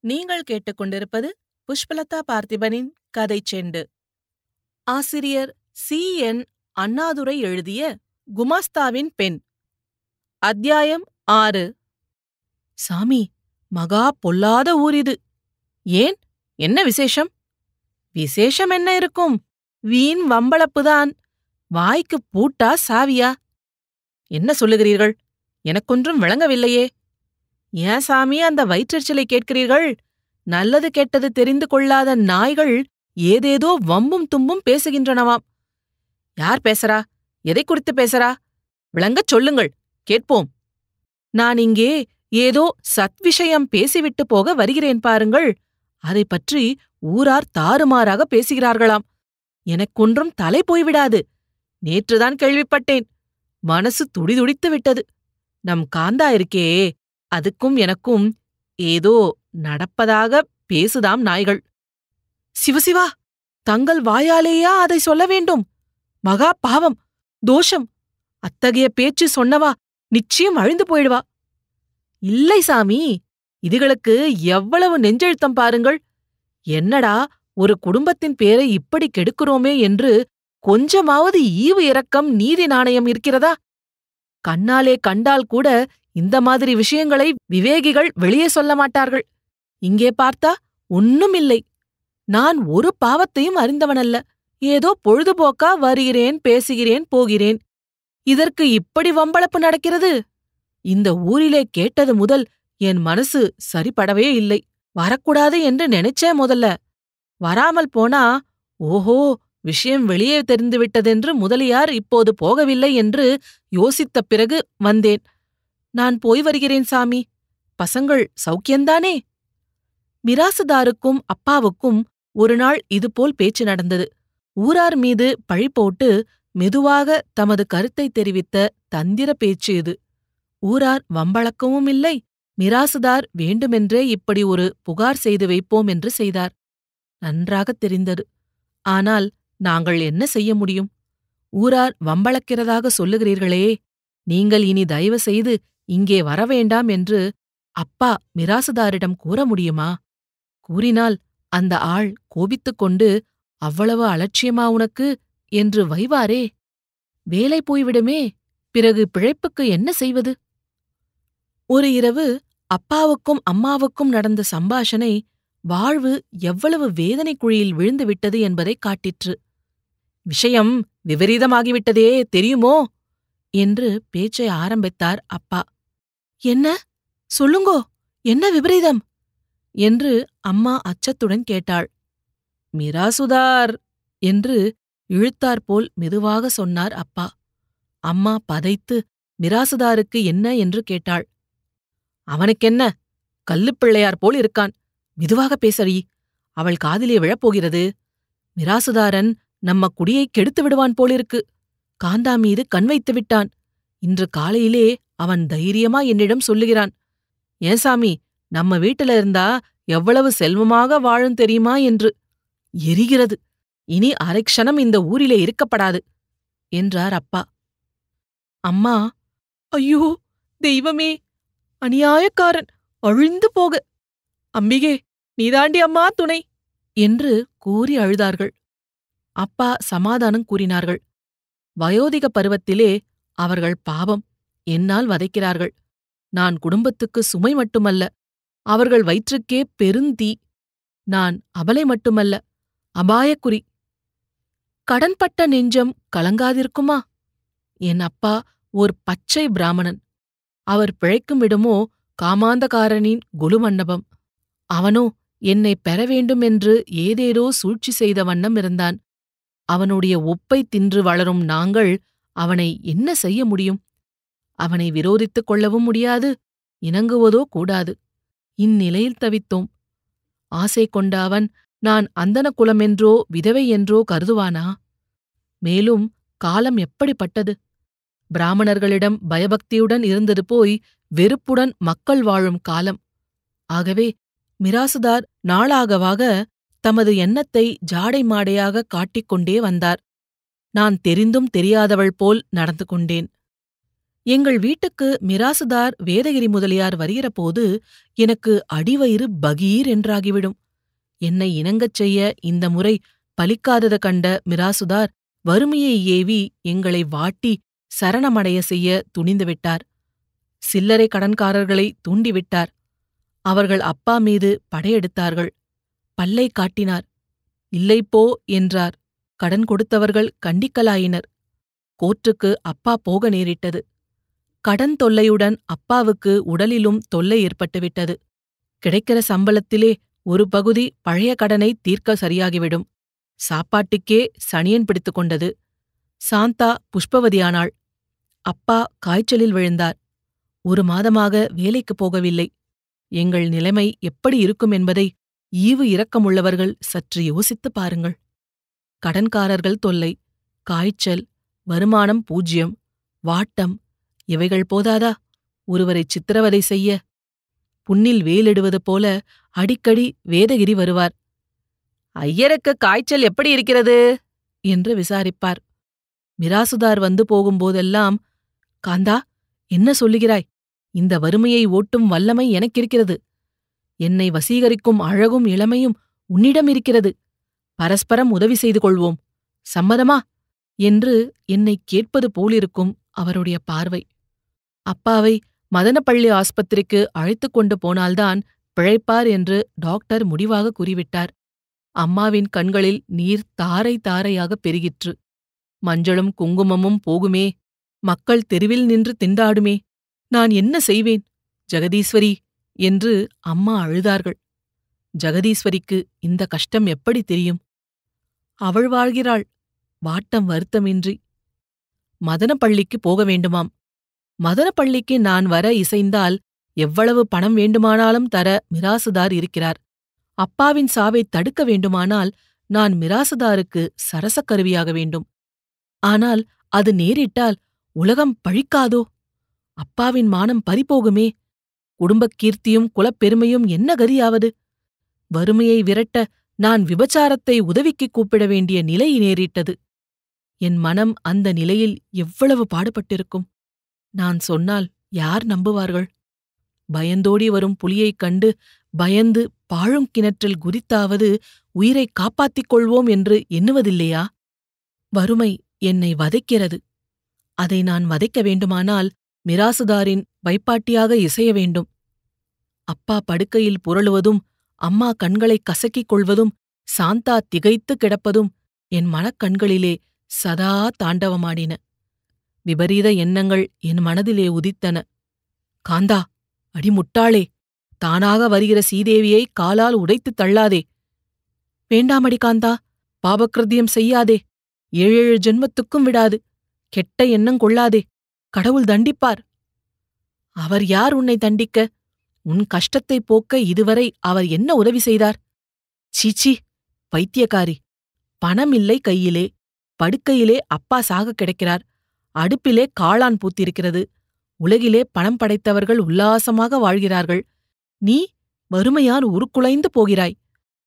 நீங்கள் கேட்டுக்கொண்டிருப்பது புஷ்பலதா பார்த்திபனின் கதை செண்டு. ஆசிரியர் சி. என். அண்ணாதுரை எழுதிய குமாஸ்தாவின் பெண். அத்தியாயம் ஆறு. சாமி மகா பொல்லாத ஊர் இது. ஏன்? என்ன விசேஷம்? விசேஷம் என்ன இருக்கும்? வீண் வம்பளப்புதான் வாய்க்கு பூட்டா சாவியா? என்ன சொல்லுகிறீர்கள்? எனக்கொன்றும் விளங்கவில்லையே. ஏன் சாமி அந்த வயிற்றெரிச்சலை கேட்கிறீர்கள்? நல்லது கெட்டது தெரிந்து கொள்ளாத நாய்கள் ஏதேதோ வம்பும் தும்பும் பேசுகின்றனவாம். யார் பேசறா? எதை குறித்து பேசறா? விளங்கச் சொல்லுங்கள் கேட்போம். நான் இங்கே ஏதோ சத்விஷயம் பேசிவிட்டு போக வருகிறேன் பாருங்கள். அதை பற்றி ஊரார் தாறுமாறாக பேசுகிறார்களாம். எனக்கொன்றும் தலை போய்விடாது. நேற்றுதான் கேள்விப்பட்டேன். மனசு துடிதுடித்து விட்டது. நம் காந்தா இருக்கே. அதுக்கும் எனக்கும் ஏதோ நடப்பதாக பேசுதாம் நாய்கள். சிவசிவா தங்கள் வாயாலேயா அதை சொல்ல வேண்டும்? மகா பாவம் தோஷம். அத்தகைய பேச்சு சொன்னவா நிச்சயம் அழிந்து போயிடுவா. இல்லை சாமி இதுகளுக்கு எவ்வளவு நெஞ்செழுத்தம் பாருங்கள். என்னடா ஒரு குடும்பத்தின் பேரை இப்படி கெடுக்கிறோமே என்று கொஞ்சமாவது ஈவு இரக்கம் நீதி நாணயம் இருக்கிறதா? கண்ணாலே கண்டால் கூட இந்த மாதிரி விஷயங்களை விவேகிகள் வெளியே சொல்ல மாட்டார்கள். இங்கே பார்த்தா ஒன்னும் இல்லை. நான் ஒரு பாவத்தையும் அறிந்தவனல்ல. ஏதோ பொழுதுபோக்கா வருகிறேன் பேசுகிறேன் போகிறேன். இதற்கு இப்படி வம்பளப்பு நடக்கிறது? இந்த ஊரிலே கேட்டது முதல் என் மனசு சரிபடவே இல்லை. வரக்கூடாது என்று நினைச்சே முதல்ல. வராமல் போனா ஓஹோ விஷயம் வெளியே தெரிந்துவிட்டதென்று முதலியார் இப்போது போகவில்லை என்று யோசித்த பிறகு வந்தேன். நான் போய் வருகிறேன் சாமி. பசங்கள் சௌக்கியந்தானே மிராசுதாருக்கும் அப்பாவுக்கும் ஒருநாள் இதுபோல் பேச்சு நடந்தது. ஊரார் மீது பழி போட்டு மெதுவாக தமது கருத்தை தெரிவித்த தந்திர பேச்சு இது. ஊரார் வம்பளக்கவும் இல்லை மிராசுதார் வேண்டுமென்றே இப்படி ஒரு புகார் செய்து வைப்போம் என்று செய்தார். நன்றாகத் தெரிந்தது. ஆனால் நாங்கள் என்ன செய்ய முடியும்? ஊரார் வம்பளக்கிறதாக சொல்லுகிறீர்களே நீங்கள் இனி தயவு செய்து இங்கே வரவேண்டாம் என்று அப்பா மிராசுதாரிடம் கூற முடியுமா? கூறினால் அந்த ஆள் கோபித்துக் கொண்டு அவ்வளவு அலட்சியமா உனக்கு? என்று வைவாரே. வேலை போய்விடுமே. பிறகு பிழைப்புக்கு என்ன செய்வது? ஒரு இரவு அப்பாவுக்கும் அம்மாவுக்கும் நடந்த சம்பாஷணை வாழ்வு எவ்வளவு வேதனை குழியில் விழுந்து விட்டது என்பதை காட்டிற்று. விஷயம் விபரீதமாகிவிட்டதே தெரியுமோ? என்று பேச்சை ஆரம்பித்தார் அப்பா. என்ன? சொல்லுங்கோ என்ன விபரீதம்? என்று அம்மா அச்சத்துடன் கேட்டாள். மிராசுதார் என்று இழுத்தாற்போல் மெதுவாக சொன்னார் அப்பா. அம்மா பதைத்து மிராசுதாருக்கு என்ன? என்று கேட்டாள். அவனுக்கென்ன? கல்லுப்பிள்ளையார் போல் இருக்கான். மெதுவாக பேசறி. அவள் காதிலே விழப்போகிறது. மிராசுதாரன் நம்ம குடியை கெடுத்து விடுவான் போலிருக்கு. காந்தா மீது கண் வைத்து விட்டான். இன்று காலையிலே அவன் தைரியமா என்னிடம் சொல்லுகிறான் ஏன் சாமி நம்ம வீட்டுல இருந்தா எவ்வளவு செல்வமாக வாழும் தெரியுமா? என்று. எரிகிறது. இனி அரைக்ஷணம் இந்த ஊரிலே இருக்கப்படாது என்றார் அப்பா. அம்மா ஐயோ தெய்வமே அநியாயக்காரன் அழிந்து போக. அம்பிகே நீதாண்டி அம்மா துணை என்று கூறி அழுதார்கள். அப்பா சமாதானம் கூறினார்கள். வயோதிக பருவத்திலே அவர்கள் பாவம். என்னால் வதைக்கிறார்கள். நான் குடும்பத்துக்கு சுமை மட்டுமல்ல அவர்கள் வயிற்றுக்கே பெருந்தீ. நான் அபலை மட்டுமல்ல அபாயக்குறி. கடன்பட்ட நெஞ்சம் கலங்காதிருக்குமா? என் அப்பா ஓர் பச்சை பிராமணன். அவர் பிழைக்கும் இடமோ காமாந்தகாரனின் குலுமண்டபம். அவனோ என்னை பெற வேண்டும் என்று ஏதேதோ சூழ்ச்சி செய்த வண்ணம் இருந்தான். அவனுடைய ஒப்பை தின்று வளரும் நாங்கள் அவனை என்ன செய்ய முடியும்? அவனை விரோதித்துக் கொள்ளவும் முடியாது இணங்குவதோ கூடாது. இந்நிலையில் தவித்தோம். ஆசை கொண்ட அவன் நான் அந்தன குலமென்றோ விதவை என்றோ கருதுவானா? மேலும் காலம் எப்படிப்பட்டது? பிராமணர்களிடம் பயபக்தியுடன் இருந்தது போய் வெறுப்புடன் மக்கள் வாழும் காலம். ஆகவே மிராசுதார் நாளாகவாக தமது எண்ணத்தை ஜாடை மாடையாக காட்டிக்கொண்டே வந்தார். நான் தெரிந்தும் தெரியாதவள் போல் நடந்து கொண்டேன். எங்கள் வீட்டுக்கு மிராசுதார் வேதகிரி முதலியார் வருகிறபோது எனக்கு அடிவயிறு பகீர் என்றாகிவிடும். என்னை இணங்கச் செய்ய இந்த முறை பலிக்காதத கண்ட மிராசுதார் வறுமையை ஏவி எங்களை வாட்டி சரணமடைய செய்ய துணிந்துவிட்டார் சில்லறை கடன்காரர்களை தூண்டிவிட்டார் அவர்கள் அப்பா மீது படையெடுத்தார்கள். பல்லை காட்டினார். இல்லை போ என்றார். கடன் கொடுத்தவர்கள் கண்டிக்கலாயினர். கோர்ட்டுக்கு அப்பா போக நேரிட்டது. கடன் தொல்லையுடன் அப்பாவுக்கு உடலிலும் தொல்லை ஏற்பட்டுவிட்டது. கிடைக்கிற சம்பளத்திலே ஒரு பகுதி பழைய கடனை தீர்க்க சரியாகிவிடும். சாப்பாட்டுக்கே சனியன் பிடித்துக் கொண்டது. சாந்தா புஷ்பவதியானாள். அப்பா காய்ச்சலில் விழுந்தார். ஒரு மாதமாக வேலைக்குப் போகவில்லை. எங்கள் நிலைமை எப்படி இருக்கும் என்பதை ஈவு இரக்கமுள்ளவர்கள் சற்று யோசித்துப் பாருங்கள். கடன்காரர்கள் தொல்லை காய்ச்சல் வருமானம் பூஜ்யம் வாட்டம் இவைகள் போதாதா? ஒருவரை சித்திரவதை செய்ய. புண்ணில் வேலிடுவது போல அடிக்கடி வேதகிரி வருவார். ஐயருக்கு காய்ச்சல் எப்படி இருக்கிறது? என்று விசாரிப்பார். மிராசுதார் வந்து போகும்போதெல்லாம் காந்தா என்ன சொல்லுகிறாய்? இந்த வறுமையை ஓட்டும் வல்லமை எனக்கிருக்கிறது. என்னை வசீகரிக்கும் அழகும் இளமையும் உன்னிடம் இருக்கிறது. பரஸ்பரம் உதவி செய்து கொள்வோம். சம்மதமா? என்று என்னை கேட்பது போலிருக்கும் அவருடைய பார்வை. அப்பாவை மதனப்பள்ளி ஆஸ்பத்திரிக்கு அழைத்துக் கொண்டு போனால்தான் பிழைப்பார் என்று டாக்டர் முடிவாக கூறிவிட்டார். அம்மாவின் கண்களில் நீர் தாரை தாரையாக பெருகிற்று. மஞ்சளும் குங்குமமும் போகுமே. மக்கள் தெருவில் நின்று திண்டாடுமே. நான் என்ன செய்வேன்? ஜெகதீஸ்வரி என்று அம்மா அழுதார்கள். ஜெகதீஸ்வரிக்கு இந்த கஷ்டம் எப்படி தெரியும்? அவள் வாழ்கிறாள். வாட்டம் வருத்தமின்றி. மதனப்பள்ளிக்கு போக வேண்டுமாம். மதனப்பள்ளிக்கு நான் வர இசைந்தால் எவ்வளவு பணம் வேண்டுமானாலும் தர மிராசுதார் இருக்கிறார். அப்பாவின் சாவை தடுக்க வேண்டுமானால் நான் மிராசுதாருக்கு சரசக்கருவியாக வேண்டும். ஆனால் அது நேரிட்டால் உலகம் பழிக்காதோ? அப்பாவின் மானம் பறிபோகுமே. குடும்பக் கீர்த்தியும் குலப்பெருமையும் என்ன கதியாவது வறுமையை விரட்ட நான் விபச்சாரத்தை உதவிக்குக் கூப்பிட வேண்டிய நிலை நேரிட்டது. என் மனம் அந்த நிலையில் எவ்வளவு பாடுபட்டிருக்கும்? நான் சொன்னால் யார் நம்புவார்கள்? பயந்தோடி வரும் புலியைக் கண்டு பயந்து பாழும் கிணற்றில் குதித்தாவது உயிரை காப்பாத்திக் கொள்வோம் என்று எண்ணுவதில்லையா? வறுமை என்னை வதைக்கிறது. அதை நான் வதைக்க வேண்டுமானால் மிராசுதாரின் வைப்பாட்டியாக இசைய வேண்டும். அப்பா படுக்கையில் புரளுவதும் அம்மா கண்களைக் கசக்கிக் கொள்வதும் சாந்தா திகைத்து கிடப்பதும் என் மனக்கண்களிலே சதா தாண்டவமாடின. விபரீத எண்ணங்கள் என் மனதிலே உதித்தன. காந்தா அடிமுட்டாளே தானாக வருகிற சீதேவியை காலால் உடைத்துத் தள்ளாதே! வேண்டாமடி காந்தா பாபக்கிருத்தியம் செய்யாதே! ஏழேழு ஜென்மத்துக்கும் விடாது! கெட்ட எண்ணம் கொள்ளாதே! கடவுள் தண்டிப்பார்! அவர் யார் உன்னை தண்டிக்க? உன் கஷ்டத்தைப் போக்க இதுவரை அவர் என்ன உதவி செய்தார்? சீச்சி பைத்தியக்காரி! பணம் இல்லை கையிலே படுக்கையிலே அப்பா சாக கிடக்கிறார். அடுப்பிலே காளான் பூத்திருக்கிறது. உலகிலே பணம் படைத்தவர்கள் உல்லாசமாக வாழ்கிறார்கள். நீ வறுமையால் உருக்குலைந்து போகிறாய்.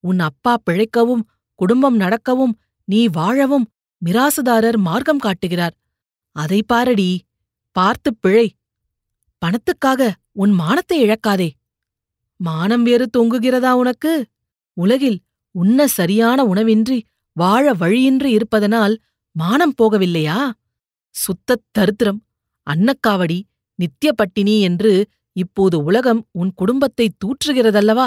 உன் அப்பா பிழைக்கவும் குடும்பம் நடக்கவும் நீ வாழவும் மிராசுதாரர் மார்க்கம் காட்டுகிறார். அதை பாரடி பார்த்துப் பிழை. பணத்துக்காக உன் மானத்தை இழக்காதே. மானம் வேறு தொங்குகிறதா உனக்கு? உலகில் உண்ண சரியான உணவின்றி வாழ வழியின்றி இருப்பதனால் மானம் போகவில்லையா? சுத்தத் தரித்திரம். அன்னக்காவடி நித்திய பட்டினி என்று இப்போது உலகம் உன் குடும்பத்தை தூற்றுகிறதல்லவா?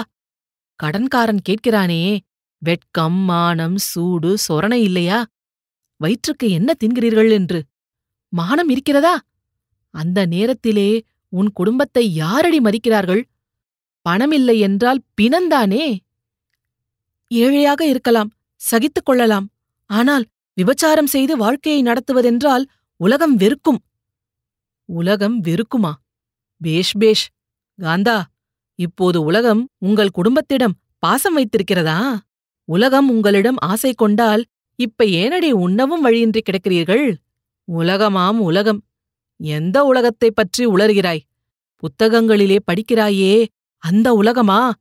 கடன்காரன் கேட்கிறானே வெட்கம் மானம் சூடு சொரணை இல்லையா? வயிற்றுக்கு என்ன தின்கிறீர்கள் என்று? மானம் இருக்கிறதா? அந்த நேரத்திலே உன் குடும்பத்தை யாரடி மதிக்கிறார்கள்? பணமில்லை என்றால் பிணந்தானே? ஏழையாக இருக்கலாம் சகித்துக் கொள்ளலாம். ஆனால் விபச்சாரம் செய்து வாழ்க்கையை நடத்துவதென்றால் உலகம் வெறுக்கும். உலகம் வெறுக்குமா? பேஷ் பேஷ். காந்தா இப்போது உலகம் உங்கள் குடும்பத்திடம் பாசம் வைத்திருக்கிறதா? உலகம் உங்களிடம் ஆசை கொண்டால் இப்ப ஏனடி உண்ணவும் வழியின்றி கிடக்கிறீர்கள்? உலகமாம் உலகம். எந்த உலகத்தைப் பற்றி உளறுகிறாய்? புத்தகங்களிலே படிக்கிறாயே அந்த உலகமா?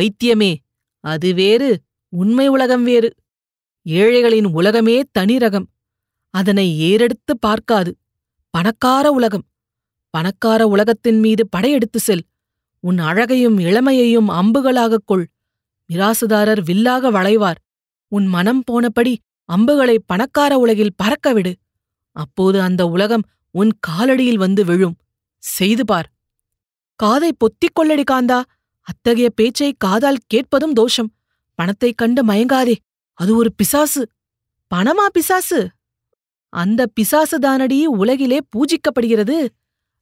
பைத்தியமே அது வேறு உண்மை உலகம் வேறு. ஏழைகளின் உலகமே தனி ரகம். அதனை ஏறெடுத்து பார்க்காது. பணக்கார உலகம். பணக்கார உலகத்தின் மீது படையெடுத்து செல். உன் அழகையும் இளமையையும் அம்புகளாகக் கொள். மிராசுதாரர் வில்லாக வளைவார். உன் மனம் போனபடி அம்புகளை பணக்கார உலகில் பறக்க விடு. அப்போது அந்த உலகம் உன் காலடியில் வந்து விழும். செய்து பார். காதை பொத்திக் கொள்ளடி காந்தா. அத்தகைய பேச்சை காதால் கேட்பதும் தோஷம். பணத்தைக் கண்டு மயங்காதே. அது ஒரு பிசாசு. பணமா பிசாசு? அந்த பிசாசுதானடி உலகிலே பூஜிக்கப்படுகிறது?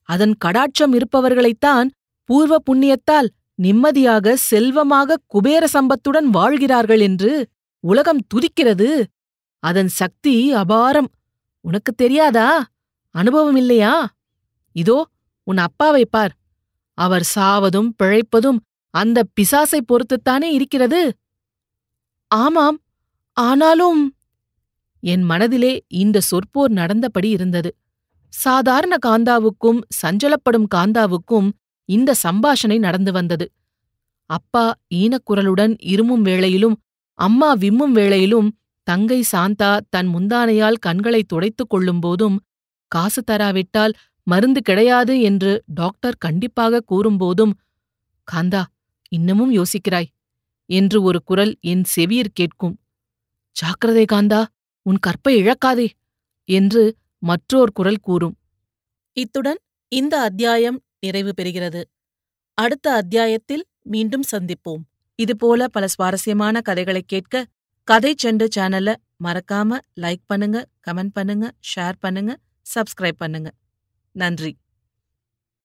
அதன் கடாட்சம் இருப்பவர்களைத்தான் பூர்வ புண்ணியத்தால் நிம்மதியாக செல்வமாக குபேர சம்பத்துடன் வாழ்கிறார்கள் என்று உலகம் துதிக்கிறது. அதன் சக்தி அபாரம். உனக்குத் தெரியாதா? அனுபவம் இல்லையா? இதோ உன் அப்பாவை பார். அவர் சாவதும் பிழைப்பதும் அந்த பிசாசை பொறுத்துத்தானே இருக்கிறது? ஆமாம் ஆனாலும் என் மனதிலே இந்த சொற்போர் நடந்தபடி இருந்தது. சாதாரண காந்தாவுக்கும் சஞ்சலப்படும் காந்தாவுக்கும் இந்த சம்பாஷணை நடந்து வந்தது. அப்பா ஈனக்குரலுடன் இருமும் வேளையிலும் அம்மா விம்மும் வேளையிலும் தங்கை சாந்தா தன் முந்தானையால் கண்களை துடைத்துக் கொள்ளும்போதும் காசு தராவிட்டால் மருந்து கிடையாது என்று டாக்டர் கண்டிப்பாக கூறும்போதும் காந்தா இன்னமும் யோசிக்கிறாய் என்று ஒரு குரல் என் செவியிற் கேட்கும். ஜாக்கிரதை காந்தா உன் கற்பை இழக்காதே என்று மற்றோர் குரல் கூறும். இத்துடன் இந்த அத்தியாயம் நிறைவு பெறுகிறது. அடுத்த அத்தியாயத்தில் மீண்டும் சந்திப்போம். இதுபோல பல சுவாரஸ்யமான கதைகளைக் கேட்க கதை செண்டு சேனல்ல மறக்காம லைக் பண்ணுங்க கமெண்ட் பண்ணுங்க ஷேர் பண்ணுங்க சப்ஸ்கிரைப் பண்ணுங்க. நன்றி.